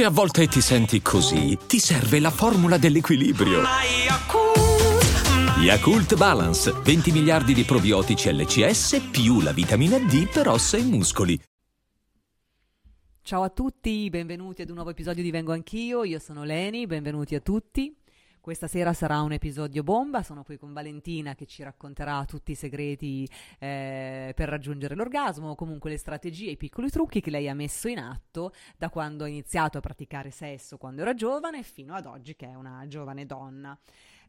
Se a volte ti senti così, ti serve la formula dell'equilibrio. Yakult Balance, 20 miliardi di probiotici LCS più la vitamina D per ossa e muscoli. Ciao a tutti, benvenuti ad un nuovo episodio di Vengo Anch'io, io sono Leni, benvenuti a tutti. Questa sera sarà un episodio bomba, sono qui con Valentina che ci racconterà tutti i segreti eh, per raggiungere l'orgasmo, o comunque le strategie, i piccoli trucchi che lei ha messo in atto da quando ha iniziato a praticare sesso quando era giovane fino ad oggi che è una giovane donna.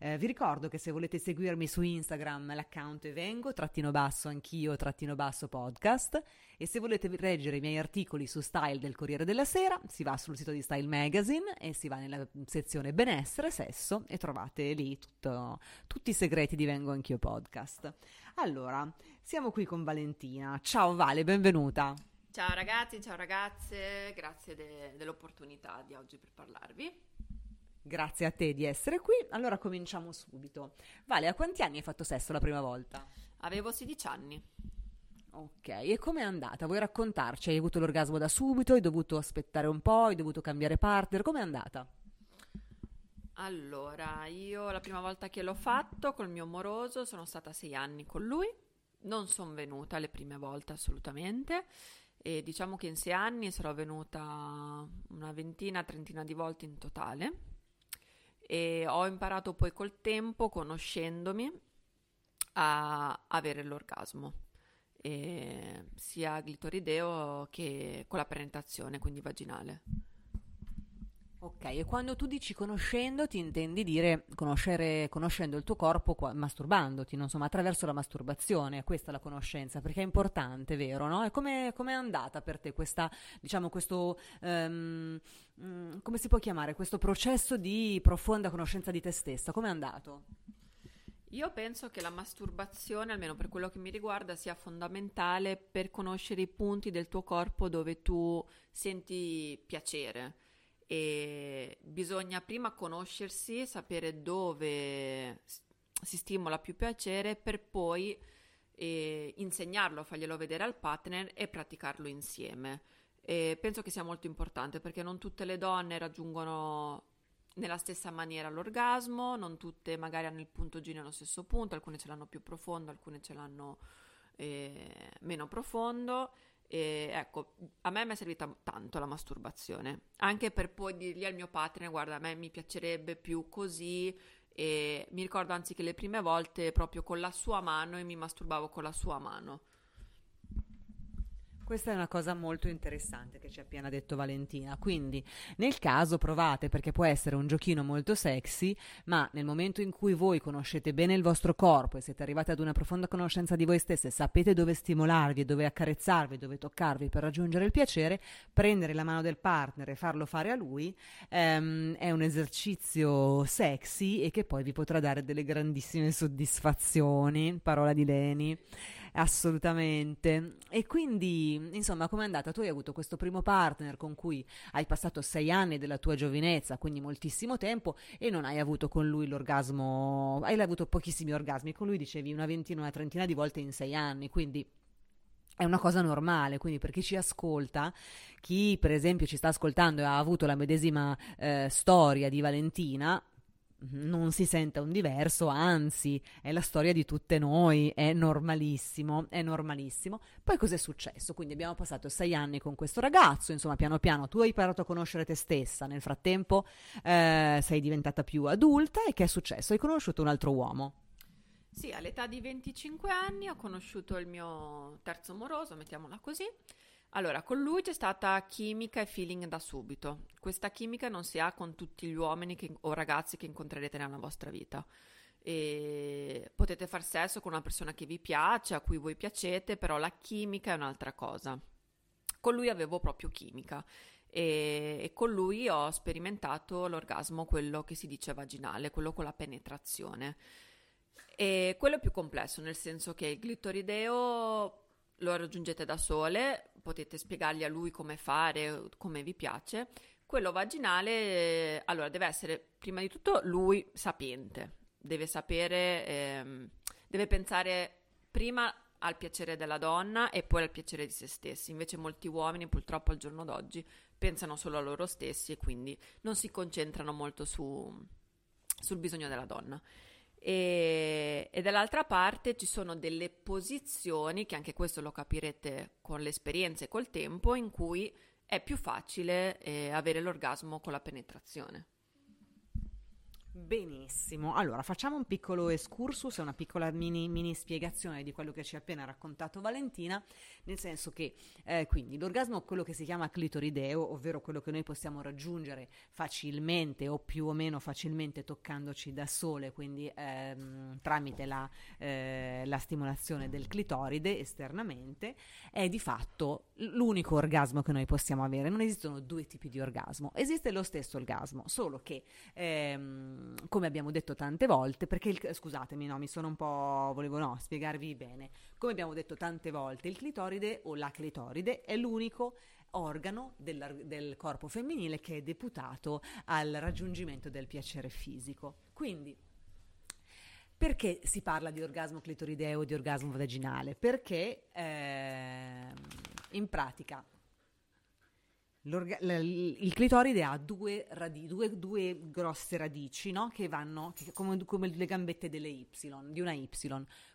Eh, vi ricordo che se volete seguirmi su Instagram l'account è vengo, trattino basso anch'io, trattino basso podcast e se volete leggere i miei articoli su style del Corriere della Sera si va sul sito di Style Magazine e si va nella sezione benessere, sesso e trovate lì tutto, tutti i segreti di Vengo Anch'io podcast. Allora, siamo qui con Valentina. Ciao Vale, benvenuta. Ciao ragazzi, ciao ragazze, grazie de- dell'opportunità di oggi per parlarvi. Grazie a te di essere qui. Allora cominciamo subito. Vale, a quanti anni hai fatto sesso la prima volta? Avevo 16 anni. Ok, e com'è andata? Vuoi raccontarci? Hai avuto l'orgasmo da subito? Hai dovuto aspettare un po'? Hai dovuto cambiare partner? Com'è andata? Allora, io la prima volta che l'ho fatto col mio moroso sono stata sei anni con lui. Non sono venuta le prime volte assolutamente. E diciamo che in sei anni sarò venuta una ventina, trentina di volte in totale e ho imparato poi col tempo, conoscendomi, a avere l'orgasmo, e sia glitorideo che con la penetrazione, quindi vaginale. Ok, e quando tu dici conoscendo ti intendi dire conoscendo il tuo corpo qua, masturbandoti, non insomma attraverso la masturbazione, questa è la conoscenza, perché è importante, vero? No? E come è andata per te questa, diciamo, questo, um, come si può chiamare, questo processo di profonda conoscenza di te stessa? Come è andato? Io penso che la masturbazione, almeno per quello che mi riguarda, sia fondamentale per conoscere i punti del tuo corpo dove tu senti piacere e bisogna prima conoscersi, sapere dove si stimola più piacere per poi eh, insegnarlo, farglielo vedere al partner e praticarlo insieme. E penso che sia molto importante perché non tutte le donne raggiungono nella stessa maniera l'orgasmo, non tutte magari hanno il punto G nello stesso punto, alcune ce l'hanno più profondo, alcune ce l'hanno eh, meno profondo e ecco, a me mi è servita tanto la masturbazione, anche per poi dirgli al mio partner, guarda, a me mi piacerebbe più così, e mi ricordo anzi che le prime volte proprio con la sua mano e mi masturbavo con la sua mano. Questa è una cosa molto interessante che ci ha appena detto Valentina. Quindi, nel caso provate, perché può essere un giochino molto sexy, ma nel momento in cui voi conoscete bene il vostro corpo e siete arrivati ad una profonda conoscenza di voi stesse, sapete dove stimolarvi, dove accarezzarvi, dove toccarvi per raggiungere il piacere, prendere la mano del partner e farlo fare a lui ehm, è un esercizio sexy e che poi vi potrà dare delle grandissime soddisfazioni. Parola di Leni. Assolutamente. E quindi, insomma, com'è andata? Tu hai avuto questo primo partner con cui hai passato sei anni della tua giovinezza, quindi moltissimo tempo, e non hai avuto con lui l'orgasmo, hai avuto pochissimi orgasmi, con lui dicevi una ventina, una trentina di volte in sei anni, quindi è una cosa normale, quindi per chi ci ascolta, chi per esempio ci sta ascoltando e ha avuto la medesima eh, storia di Valentina, non si sente un diverso, anzi è la storia di tutte noi, è normalissimo, è normalissimo. Poi cos'è successo? Quindi abbiamo passato sei anni con questo ragazzo, insomma piano piano tu hai imparato a conoscere te stessa, nel frattempo eh, sei diventata più adulta e che è successo? Hai conosciuto un altro uomo? Sì, all'età di 25 anni ho conosciuto il mio terzo moroso, mettiamola così. Allora, con lui c'è stata chimica e feeling da subito. Questa chimica non si ha con tutti gli uomini che, o ragazzi che incontrerete nella vostra vita. E potete far sesso con una persona che vi piace, a cui voi piacete, però la chimica è un'altra cosa. Con lui avevo proprio chimica e, e con lui ho sperimentato l'orgasmo, quello che si dice vaginale, quello con la penetrazione. E quello è più complesso, nel senso che il glittorideo lo raggiungete da sole, potete spiegargli a lui come fare, come vi piace. Quello vaginale, allora, deve essere prima di tutto lui sapiente, deve sapere, ehm, deve pensare prima al piacere della donna e poi al piacere di se stessi. Invece molti uomini purtroppo al giorno d'oggi pensano solo a loro stessi e quindi non si concentrano molto su, sul bisogno della donna. E, e, dall'altra parte ci sono delle posizioni, che anche questo lo capirete con l'esperienza e col tempo, in cui è più facile eh, avere l'orgasmo con la penetrazione. Benissimo, allora facciamo un piccolo excursus, una piccola mini, mini, spiegazione di quello che ci ha appena raccontato Valentina, nel senso che eh, quindi l'orgasmo è quello che si chiama clitorideo, ovvero quello che noi possiamo raggiungere facilmente o più o meno facilmente toccandoci da sole, quindi ehm, tramite la, eh, la stimolazione del clitoride esternamente, è di fatto l'unico orgasmo che noi possiamo avere. Non esistono due tipi di orgasmo, esiste lo stesso orgasmo, solo che... Ehm, come abbiamo detto tante volte, perché il, scusatemi, no, mi sono un po', volevo no, spiegarvi bene, come abbiamo detto tante volte, il clitoride o la clitoride è l'unico organo del, del corpo femminile che è deputato al raggiungimento del piacere fisico. Quindi, perché si parla di orgasmo clitorideo o di orgasmo vaginale? Perché eh, in pratica il clitoride ha due, radi- due, due grosse radici no? che vanno che come, come, le gambette delle Y, di una Y.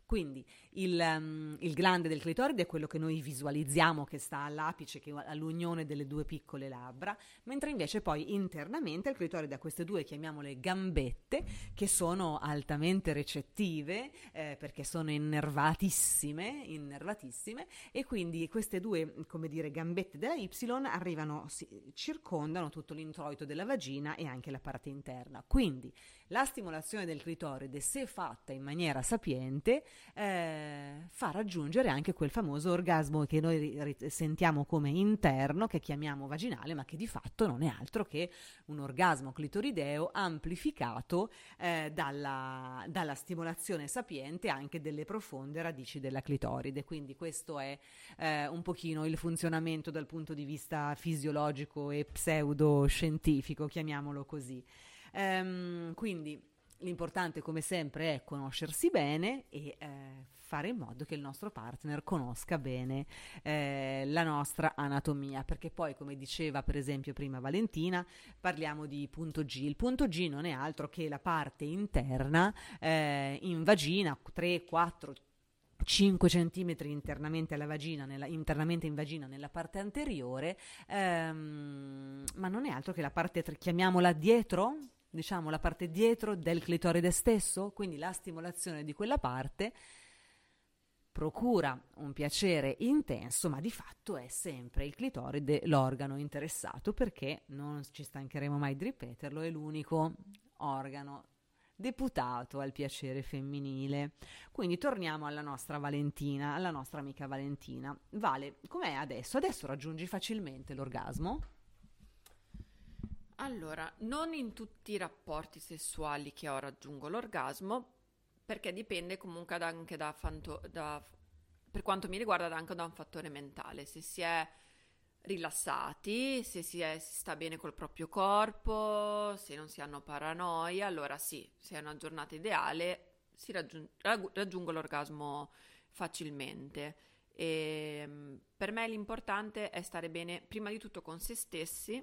Quindi il, um, il, glande del clitoride è quello che noi visualizziamo che sta all'apice, che all'unione delle due piccole labbra, mentre invece poi internamente il clitoride ha queste due, chiamiamole gambette, che sono altamente recettive eh, perché sono innervatissime, innervatissime e quindi queste due, come dire, gambette della Y arrivano, si, circondano tutto l'introito della vagina e anche la parte interna. Quindi la stimolazione del clitoride, se fatta in maniera sapiente, eh, fa raggiungere anche quel famoso orgasmo che noi sentiamo come interno, che chiamiamo vaginale, ma che di fatto non è altro che un orgasmo clitorideo amplificato eh, dalla, dalla, stimolazione sapiente anche delle profonde radici della clitoride. Quindi questo è eh, un pochino il funzionamento dal punto di vista fisiologico e pseudoscientifico, chiamiamolo così. Ehm, quindi l'importante come sempre è conoscersi bene e eh, fare in modo che il nostro partner conosca bene eh, la nostra anatomia, perché poi come diceva per esempio prima Valentina, parliamo di punto G. Il punto G non è altro che la parte interna eh, in vagina, 3, 4, 5 cm internamente alla vagina, nella, internamente in vagina nella parte anteriore, ehm, ma non è altro che la parte, chiamiamola dietro, diciamo, la parte dietro del clitoride stesso, quindi la stimolazione di quella parte procura un piacere intenso, ma di fatto è sempre il clitoride l'organo interessato perché non ci stancheremo mai di ripeterlo, è l'unico organo deputato al piacere femminile. Quindi torniamo alla nostra Valentina, alla nostra amica Valentina. Vale, com'è adesso? Adesso raggiungi facilmente l'orgasmo? Allora, non in tutti i rapporti sessuali che ho raggiungo l'orgasmo, perché dipende comunque anche da, fanto- da per quanto mi riguarda anche da un fattore mentale, se si è rilassati, se si, è, si, sta bene col proprio corpo, se non si hanno paranoia, allora sì, se è una giornata ideale si raggiung- raggiungo l'orgasmo facilmente. E ehm, per me l'importante è stare bene prima di tutto con se stessi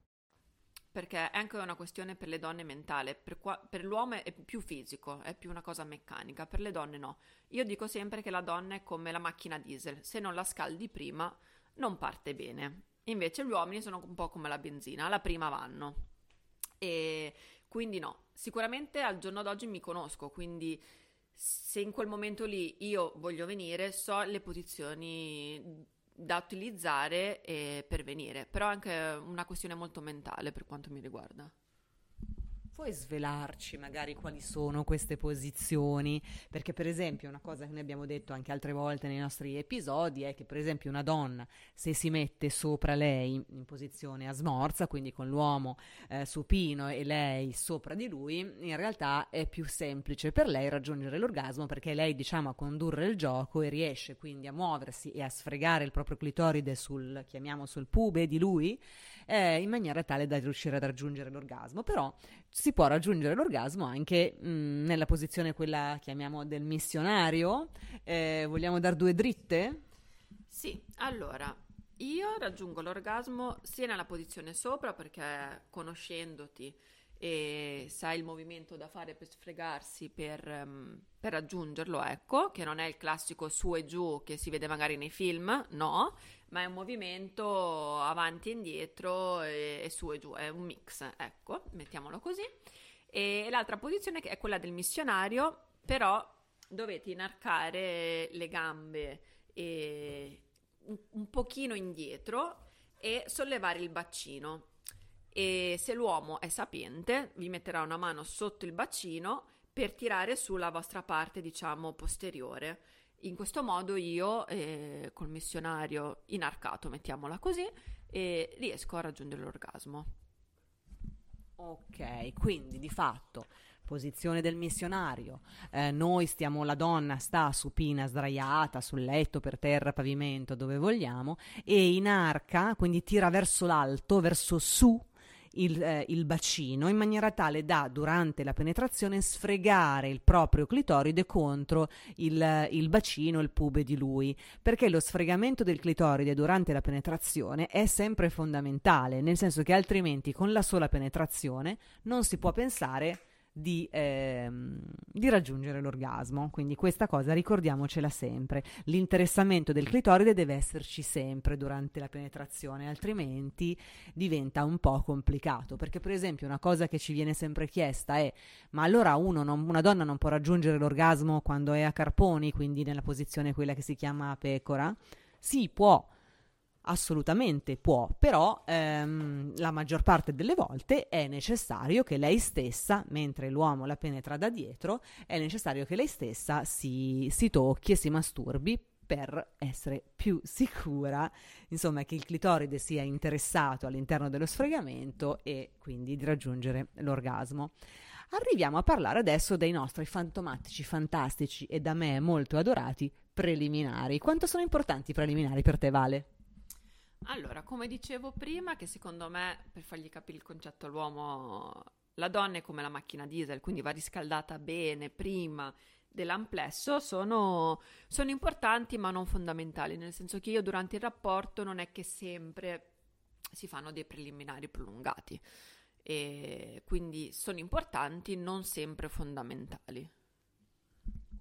Perché è anche una questione per le donne mentale, per, qua, per, l'uomo è più fisico, è più una cosa meccanica, per le donne no. Io dico sempre che la donna è come la macchina diesel, se non la scaldi prima non parte bene. Invece gli uomini sono un po' come la benzina, alla prima vanno. E quindi no, sicuramente al giorno d'oggi mi conosco, quindi se in quel momento lì io voglio venire, so le posizioni da utilizzare e per venire, però è anche una questione molto mentale per quanto mi riguarda. Puoi svelarci magari quali sono queste posizioni? Perché per esempio una cosa che ne abbiamo detto anche altre volte nei nostri episodi è che per esempio una donna se si mette sopra lei in posizione a smorza, quindi con l'uomo eh, supino e lei sopra di lui, in realtà è più semplice per lei raggiungere l'orgasmo perché lei diciamo a condurre il gioco e riesce quindi a muoversi e a sfregare il proprio clitoride sul, chiamiamo sul pube di lui eh, in maniera tale da riuscire ad raggiungere l'orgasmo. Però si può raggiungere l'orgasmo anche mh, mm, nella posizione quella, chiamiamo, del missionario. Eh, vogliamo dar due dritte? Sì, allora, io raggiungo l'orgasmo sia nella posizione sopra perché conoscendoti e sai il movimento da fare per sfregarsi per, um, per, raggiungerlo, ecco, che non è il classico su e giù che si vede magari nei film, no, ma è un movimento avanti e indietro e, e su e giù, è un mix, ecco, mettiamolo così. E l'altra posizione è quella del missionario, però dovete inarcare le gambe un, un pochino indietro e sollevare il bacino e se l'uomo è sapiente vi metterà una mano sotto il bacino per tirare sulla vostra parte, diciamo, posteriore. In questo modo io, eh, col missionario inarcato, mettiamola così, eh, riesco a raggiungere l'orgasmo. Ok, quindi di fatto posizione del missionario, eh, noi stiamo, la donna sta supina, sdraiata sul letto, per terra, pavimento, dove vogliamo, e inarca, quindi tira verso l'alto, verso su, il, eh, il, bacino in maniera tale da durante la penetrazione sfregare il proprio clitoride contro il, il bacino, il pube di lui, perché lo sfregamento del clitoride durante la penetrazione è sempre fondamentale, nel senso che altrimenti con la sola penetrazione non si può pensare di, ehm, di, raggiungere l'orgasmo. Quindi questa cosa ricordiamocela sempre. L'interessamento del clitoride deve esserci sempre durante la penetrazione, altrimenti diventa un po' complicato. Perché, per esempio, una cosa che ci viene sempre chiesta è: ma allora non, una donna non può raggiungere l'orgasmo quando è a carponi, quindi nella posizione quella che si chiama pecora? Sì, può Assolutamente può, però ehm, la maggior parte delle volte è necessario che lei stessa, mentre l'uomo la penetra da dietro, è necessario che lei stessa si, si tocchi e si masturbi per essere più sicura, insomma, che il clitoride sia interessato all'interno dello sfregamento e quindi di raggiungere l'orgasmo. Arriviamo a parlare adesso dei nostri fantomatici, fantastici e da me molto adorati preliminari. Quanto sono importanti i preliminari per te, Vale? Allora, come dicevo prima, che secondo me, per fargli capire il concetto all'uomo, la donna è come la macchina diesel, quindi va riscaldata bene prima dell'amplesso, sono, sono importanti ma non fondamentali, nel senso che io durante il rapporto non è che sempre si fanno dei preliminari prolungati, e quindi sono importanti, non sempre fondamentali.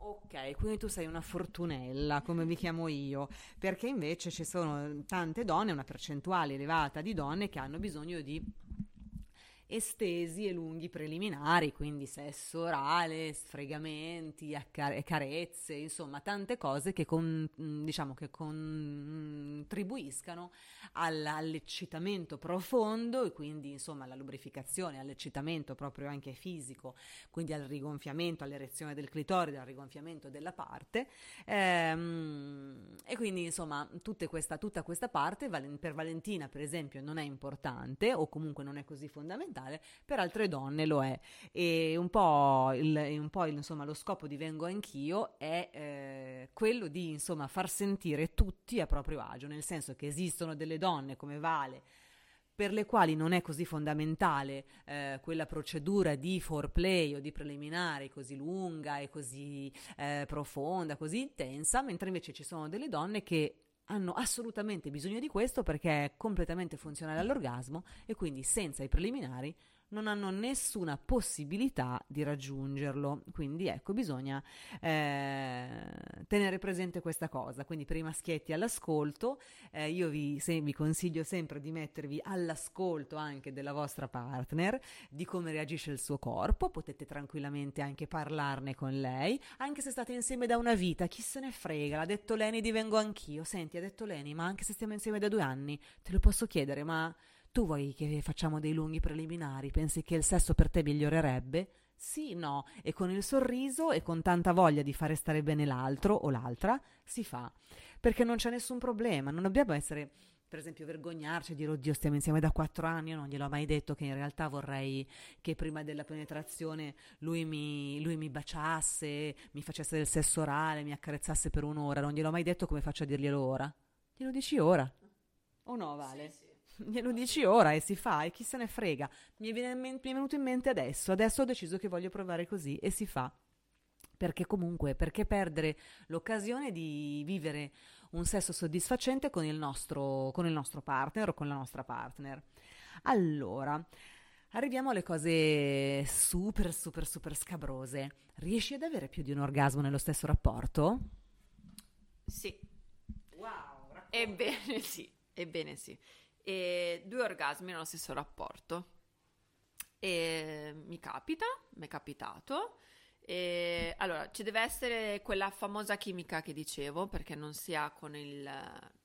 Ok, quindi tu sei una fortunella, come mi chiamo io, perché invece ci sono tante donne, una percentuale elevata di donne che hanno bisogno di estesi e lunghi preliminari, quindi sesso orale, sfregamenti, accar- carezze, insomma tante cose che, con, mm, diciamo che contribuiscano all'eccitamento profondo e quindi insomma alla lubrificazione, all'eccitamento proprio anche fisico, quindi al rigonfiamento, all'erezione del clitoride, al rigonfiamento della parte. Ehm, e quindi insomma questa, tutta questa parte per Valentina per esempio non è importante o comunque non è così fondamentale fondamentale, per altre donne lo è. E un po', il, un po il, insomma, lo scopo di Vengo Anch'io è eh, quello di insomma, far sentire tutti a proprio agio, nel senso che esistono delle donne come Vale per le quali non è così fondamentale eh, quella procedura di foreplay o di preliminari così lunga e così eh, profonda, così intensa, mentre invece ci sono delle donne che hanno assolutamente bisogno di questo perché è completamente funzionale all'orgasmo e quindi senza i preliminari non hanno nessuna possibilità di raggiungerlo. Quindi ecco, bisogna eh, tenere presente questa cosa. Quindi per i maschietti all'ascolto, eh, io vi, se, vi, consiglio sempre di mettervi all'ascolto anche della vostra partner, di come reagisce il suo corpo, potete tranquillamente anche parlarne con lei, anche se state insieme da una vita, chi se ne frega, l'ha detto Leni, divengo anch'io. Senti, ha detto Leni, ma anche se stiamo insieme da due anni, te lo posso chiedere, ma Tu vuoi che facciamo dei lunghi preliminari? Pensi che il sesso per te migliorerebbe? Sì, no, e con il sorriso e con tanta voglia di fare stare bene l'altro o l'altra si fa, perché non c'è nessun problema, non dobbiamo essere per esempio vergognarci e dire oddio stiamo insieme da quattro anni, io non gliel'ho mai detto che in realtà vorrei che prima della penetrazione lui mi, lui mi baciasse, mi facesse del sesso orale, mi accarezzasse per un'ora, non gliel'ho mai detto come faccio a dirglielo ora. Glielo dici ora? O no, Vale? Sì, sì. Glielo dici ora e si fa e chi se ne frega. Mi è, viene, mi è venuto in mente adesso, adesso ho deciso che voglio provare così e si fa. Perché comunque, perché perdere l'occasione di vivere un sesso soddisfacente con il nostro, con il nostro partner o con la nostra partner? Allora, arriviamo alle cose super, super, super scabrose. Riesci ad avere più di un orgasmo nello stesso rapporto? Sì. Wow. Ebbene sì, ebbene sì e due orgasmi nello stesso rapporto. E mi capita, mi è capitato. E allora, ci deve essere quella famosa chimica che dicevo, perché non si ha con il,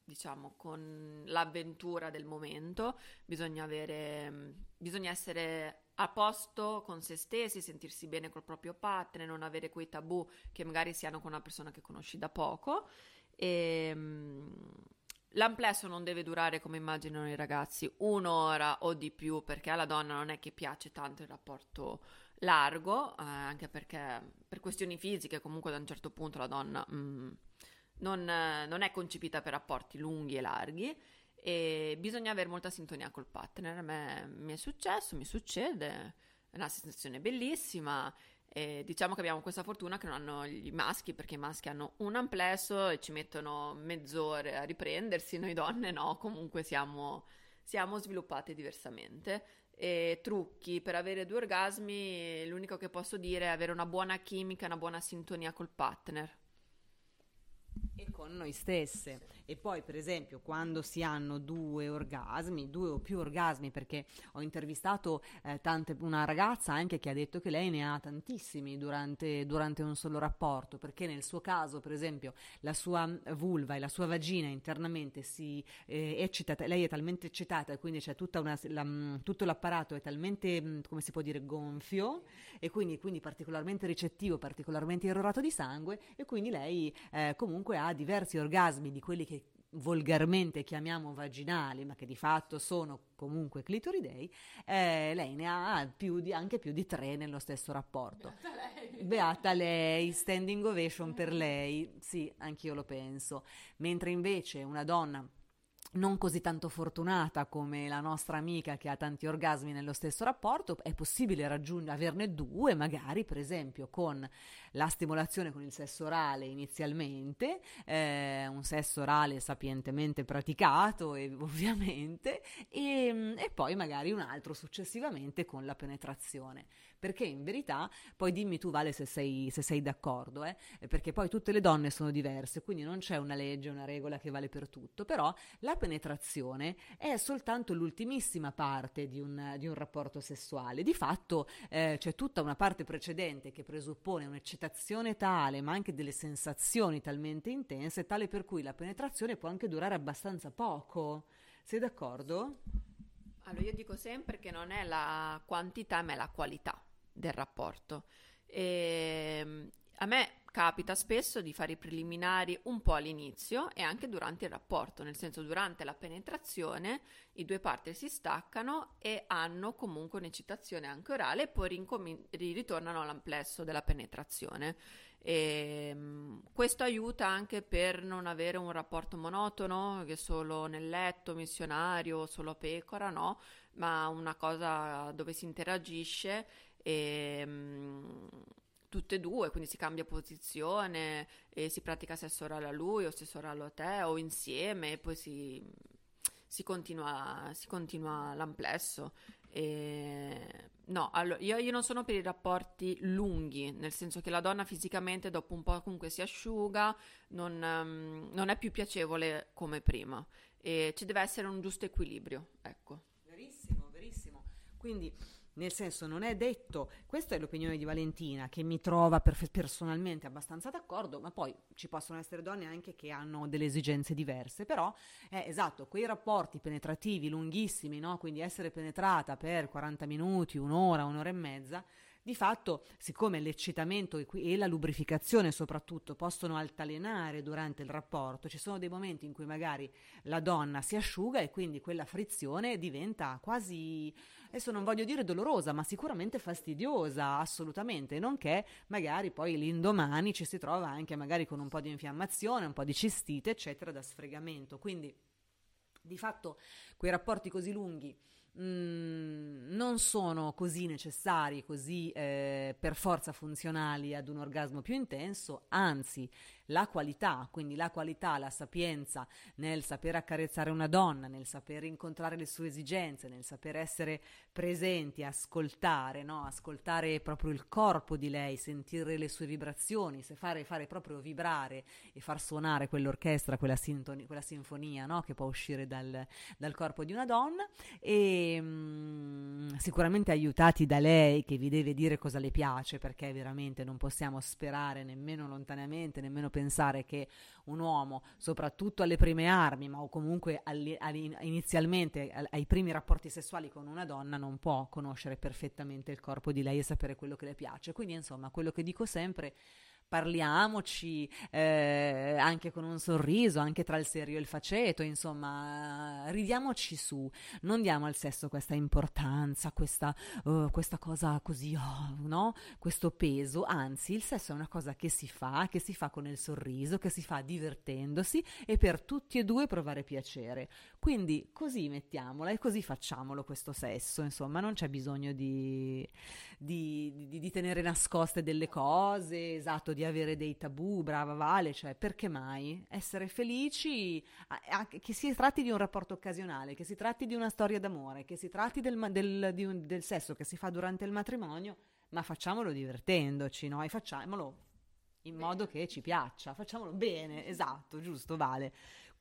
diciamo, con l'avventura del momento, bisogna avere, bisogna essere a posto con se stessi, sentirsi bene col proprio partner, non avere quei tabù che magari si hanno con una persona che conosci da poco. E, L'amplesso non deve durare come immaginano i ragazzi. Un'ora o di più perché alla donna non è che piace tanto il rapporto largo, eh, anche perché per questioni fisiche comunque da un certo punto la donna mm, non, eh, non, è concepita per rapporti lunghi e larghi. E bisogna avere molta sintonia col partner. A me mi è successo, mi succede, è una sensazione bellissima e diciamo che abbiamo questa fortuna che non hanno i maschi, perché i maschi hanno un amplesso e ci mettono mezz'ora a riprendersi, noi donne no, comunque siamo, siamo sviluppate diversamente. E trucchi per avere due orgasmi, l'unico che posso dire è avere una buona chimica, una buona sintonia col partner. E con noi stesse. E poi, per esempio, quando si hanno due orgasmi, due o più orgasmi, perché ho intervistato eh, tante, una ragazza anche che ha detto che lei ne ha tantissimi durante, durante, un solo rapporto, perché nel suo caso, per esempio, la sua vulva e la sua vagina internamente si eh, eccitata, lei è talmente eccitata quindi c'è tutta una, la, mm, tutto l'apparato è talmente, mm, come si può dire, gonfio e quindi, quindi particolarmente ricettivo, particolarmente irrorato di sangue e quindi lei eh, comunque ha diversi orgasmi di quelli che volgarmente chiamiamo vaginali, ma che di fatto sono comunque clitoridei, eh, lei ne ha più di, anche più di tre nello stesso rapporto. Beata lei. Beata lei, standing ovation per lei, sì, anch'io lo penso. Mentre invece una donna non così tanto fortunata come la nostra amica che ha tanti orgasmi nello stesso rapporto, è possibile raggiungere, averne due, magari per esempio con la stimolazione con il sesso orale inizialmente, eh, un sesso orale sapientemente praticato e, ovviamente, e, e poi magari un altro successivamente con la penetrazione perché in verità, poi dimmi tu Vale se sei, se sei d'accordo, eh? perché poi tutte le donne sono diverse, quindi non c'è una legge, una regola che vale per tutto, però la penetrazione è soltanto l'ultimissima parte di un, di un rapporto sessuale, di fatto eh, c'è tutta una parte precedente che presuppone un'eccitazione tale, ma anche delle sensazioni talmente intense, tale per cui la penetrazione può anche durare abbastanza poco. Sei d'accordo? Allora, io dico sempre che non è la quantità, ma è la qualità del rapporto. E, ehm, a me capita spesso di fare i preliminari un po' all'inizio e anche durante il rapporto, nel senso durante la penetrazione i due partner si staccano e hanno comunque un'eccitazione anche orale e poi rincom- ritornano all'amplesso della penetrazione. E, ehm, questo aiuta anche per non avere un rapporto monotono che solo nel letto, missionario, solo pecora, no? Ma una cosa dove si interagisce e um, tutte e due, quindi si cambia posizione e si pratica sesso orale a lui o sesso orale a te o insieme e poi si, si, continua, si continua l'amplesso. E, no, allora, io, io, non sono per i rapporti lunghi, nel senso che la donna fisicamente dopo un po' comunque si asciuga, non, um, non è più piacevole come prima e ci deve essere un giusto equilibrio, ecco. Verissimo, verissimo. Quindi nel senso non è detto, questa è l'opinione di Valentina che mi trova per, personalmente abbastanza d'accordo, ma poi ci possono essere donne anche che hanno delle esigenze diverse, però è esatto, quei rapporti penetrativi lunghissimi, no? quindi essere penetrata per 40 minuti, un'ora, un'ora e mezza, di fatto, siccome l'eccitamento e la lubrificazione soprattutto possono altalenare durante il rapporto, ci sono dei momenti in cui magari la donna si asciuga e quindi quella frizione diventa quasi, adesso non voglio dire dolorosa, ma sicuramente fastidiosa, assolutamente, nonché magari poi l'indomani ci si trova anche magari con un po' di infiammazione, un po' di cistite, eccetera, da sfregamento. Quindi, di fatto, quei rapporti così lunghi Mm, non sono così necessari, così eh, per forza funzionali ad un orgasmo più intenso, anzi la qualità, quindi la qualità, la sapienza nel saper accarezzare una donna, nel saper incontrare le sue esigenze, nel saper essere presenti, ascoltare, no? ascoltare proprio il corpo di lei, sentire le sue vibrazioni, fare, fare proprio vibrare e far suonare quell'orchestra, quella, sintoni- quella sinfonia no? che può uscire dal, dal, corpo di una donna e mh, mm, sicuramente aiutati da lei che vi deve dire cosa le piace perché veramente non possiamo sperare nemmeno lontanamente, nemmeno pensare che un uomo, soprattutto alle prime armi, ma o comunque alli, alli, inizialmente ai primi rapporti sessuali con una donna, non può conoscere perfettamente il corpo di lei e sapere quello che le piace. Quindi, insomma, quello che dico sempre parliamoci eh, anche con un sorriso, anche tra il serio e il faceto, insomma, ridiamoci su, non diamo al sesso questa importanza, questa, uh, questa cosa così, oh, no? Questo peso, anzi, il sesso è una cosa che si fa, che si fa con il sorriso, che si fa divertendosi e per tutti e due provare piacere. Quindi così mettiamola e così facciamolo questo sesso, insomma, non c'è bisogno di, di, di, di tenere nascoste delle cose, esatto, di avere dei tabù, brava Vale, cioè perché mai essere felici, a, a, che si tratti di un rapporto occasionale, che si tratti di una storia d'amore, che si tratti del, del, un, del sesso che si fa durante il matrimonio, ma facciamolo divertendoci, no? E facciamolo in modo che ci piaccia, facciamolo bene, esatto, giusto, Vale.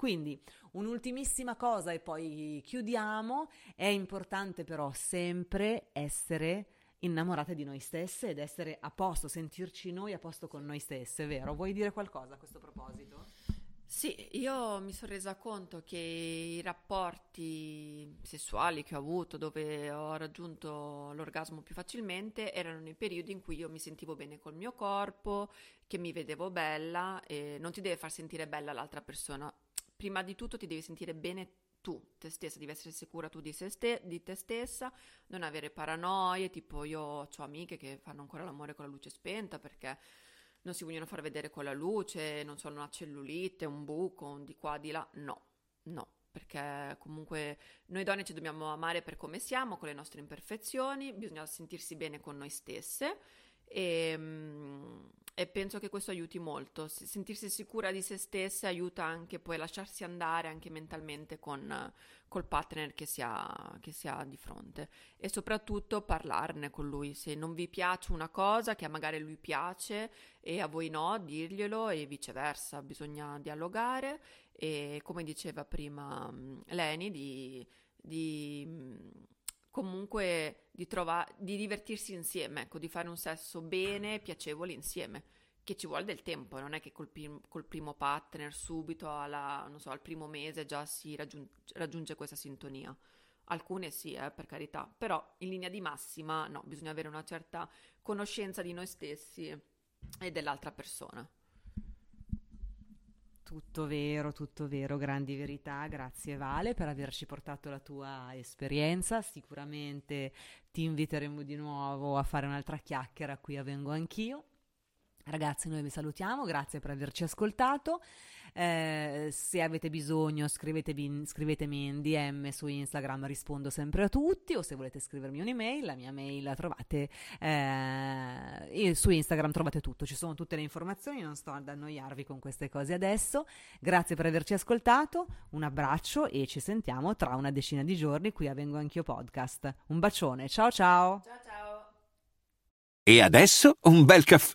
Quindi un'ultimissima cosa e poi chiudiamo, è importante però sempre essere innamorate di noi stesse ed essere a posto, sentirci noi a posto con noi stesse, vero? Vuoi dire qualcosa a questo proposito? Sì, io mi sono resa conto che i rapporti sessuali che ho avuto, dove ho raggiunto l'orgasmo più facilmente, erano nei periodi in cui io mi sentivo bene col mio corpo, che mi vedevo bella e non ti deve far sentire bella l'altra persona. Prima di tutto ti devi sentire bene tu, te stessa, devi essere sicura tu di, ste- di, te stessa, non avere paranoie, tipo io ho amiche che fanno ancora l'amore con la luce spenta perché non si vogliono far vedere con la luce, non sono una cellulite, un buco, un di qua, di là, no, no, perché comunque noi donne ci dobbiamo amare per come siamo, con le nostre imperfezioni, bisogna sentirsi bene con noi stesse e, mm, e, penso che questo aiuti molto. Sentirsi sicura di se stessa aiuta anche poi a lasciarsi andare anche mentalmente con, col partner che si, ha, che si ha di fronte e soprattutto parlarne con lui. Se non vi piace una cosa che magari lui piace e a voi no, dirglielo e viceversa. Bisogna dialogare e come diceva prima Leni di, di comunque di, trova- di divertirsi insieme, ecco, di fare un sesso bene, piacevole insieme, che ci vuole del tempo, non è che col, prim- col primo partner subito alla, so, al primo mese già si raggiun- raggiunge questa sintonia. Alcune sì, eh, per carità, però in linea di massima no, bisogna avere una certa conoscenza di noi stessi e dell'altra persona. Tutto vero, tutto vero, grandi verità. Grazie Vale per averci portato la tua esperienza. Sicuramente ti inviteremo di nuovo a fare un'altra chiacchiera qui a Vengo Anch'io. Ragazzi, noi vi salutiamo, grazie per averci ascoltato. Eh, se avete bisogno scrivetemi, in DM su Instagram, rispondo sempre a tutti o se volete scrivermi un'email, la mia mail la trovate eh, su Instagram, trovate tutto, ci sono tutte le informazioni, non sto ad annoiarvi con queste cose adesso. Grazie per averci ascoltato, un abbraccio e ci sentiamo tra una decina di giorni qui a Vengo Anch'io Podcast. Un bacione, ciao ciao! Ciao ciao! E adesso un bel caffè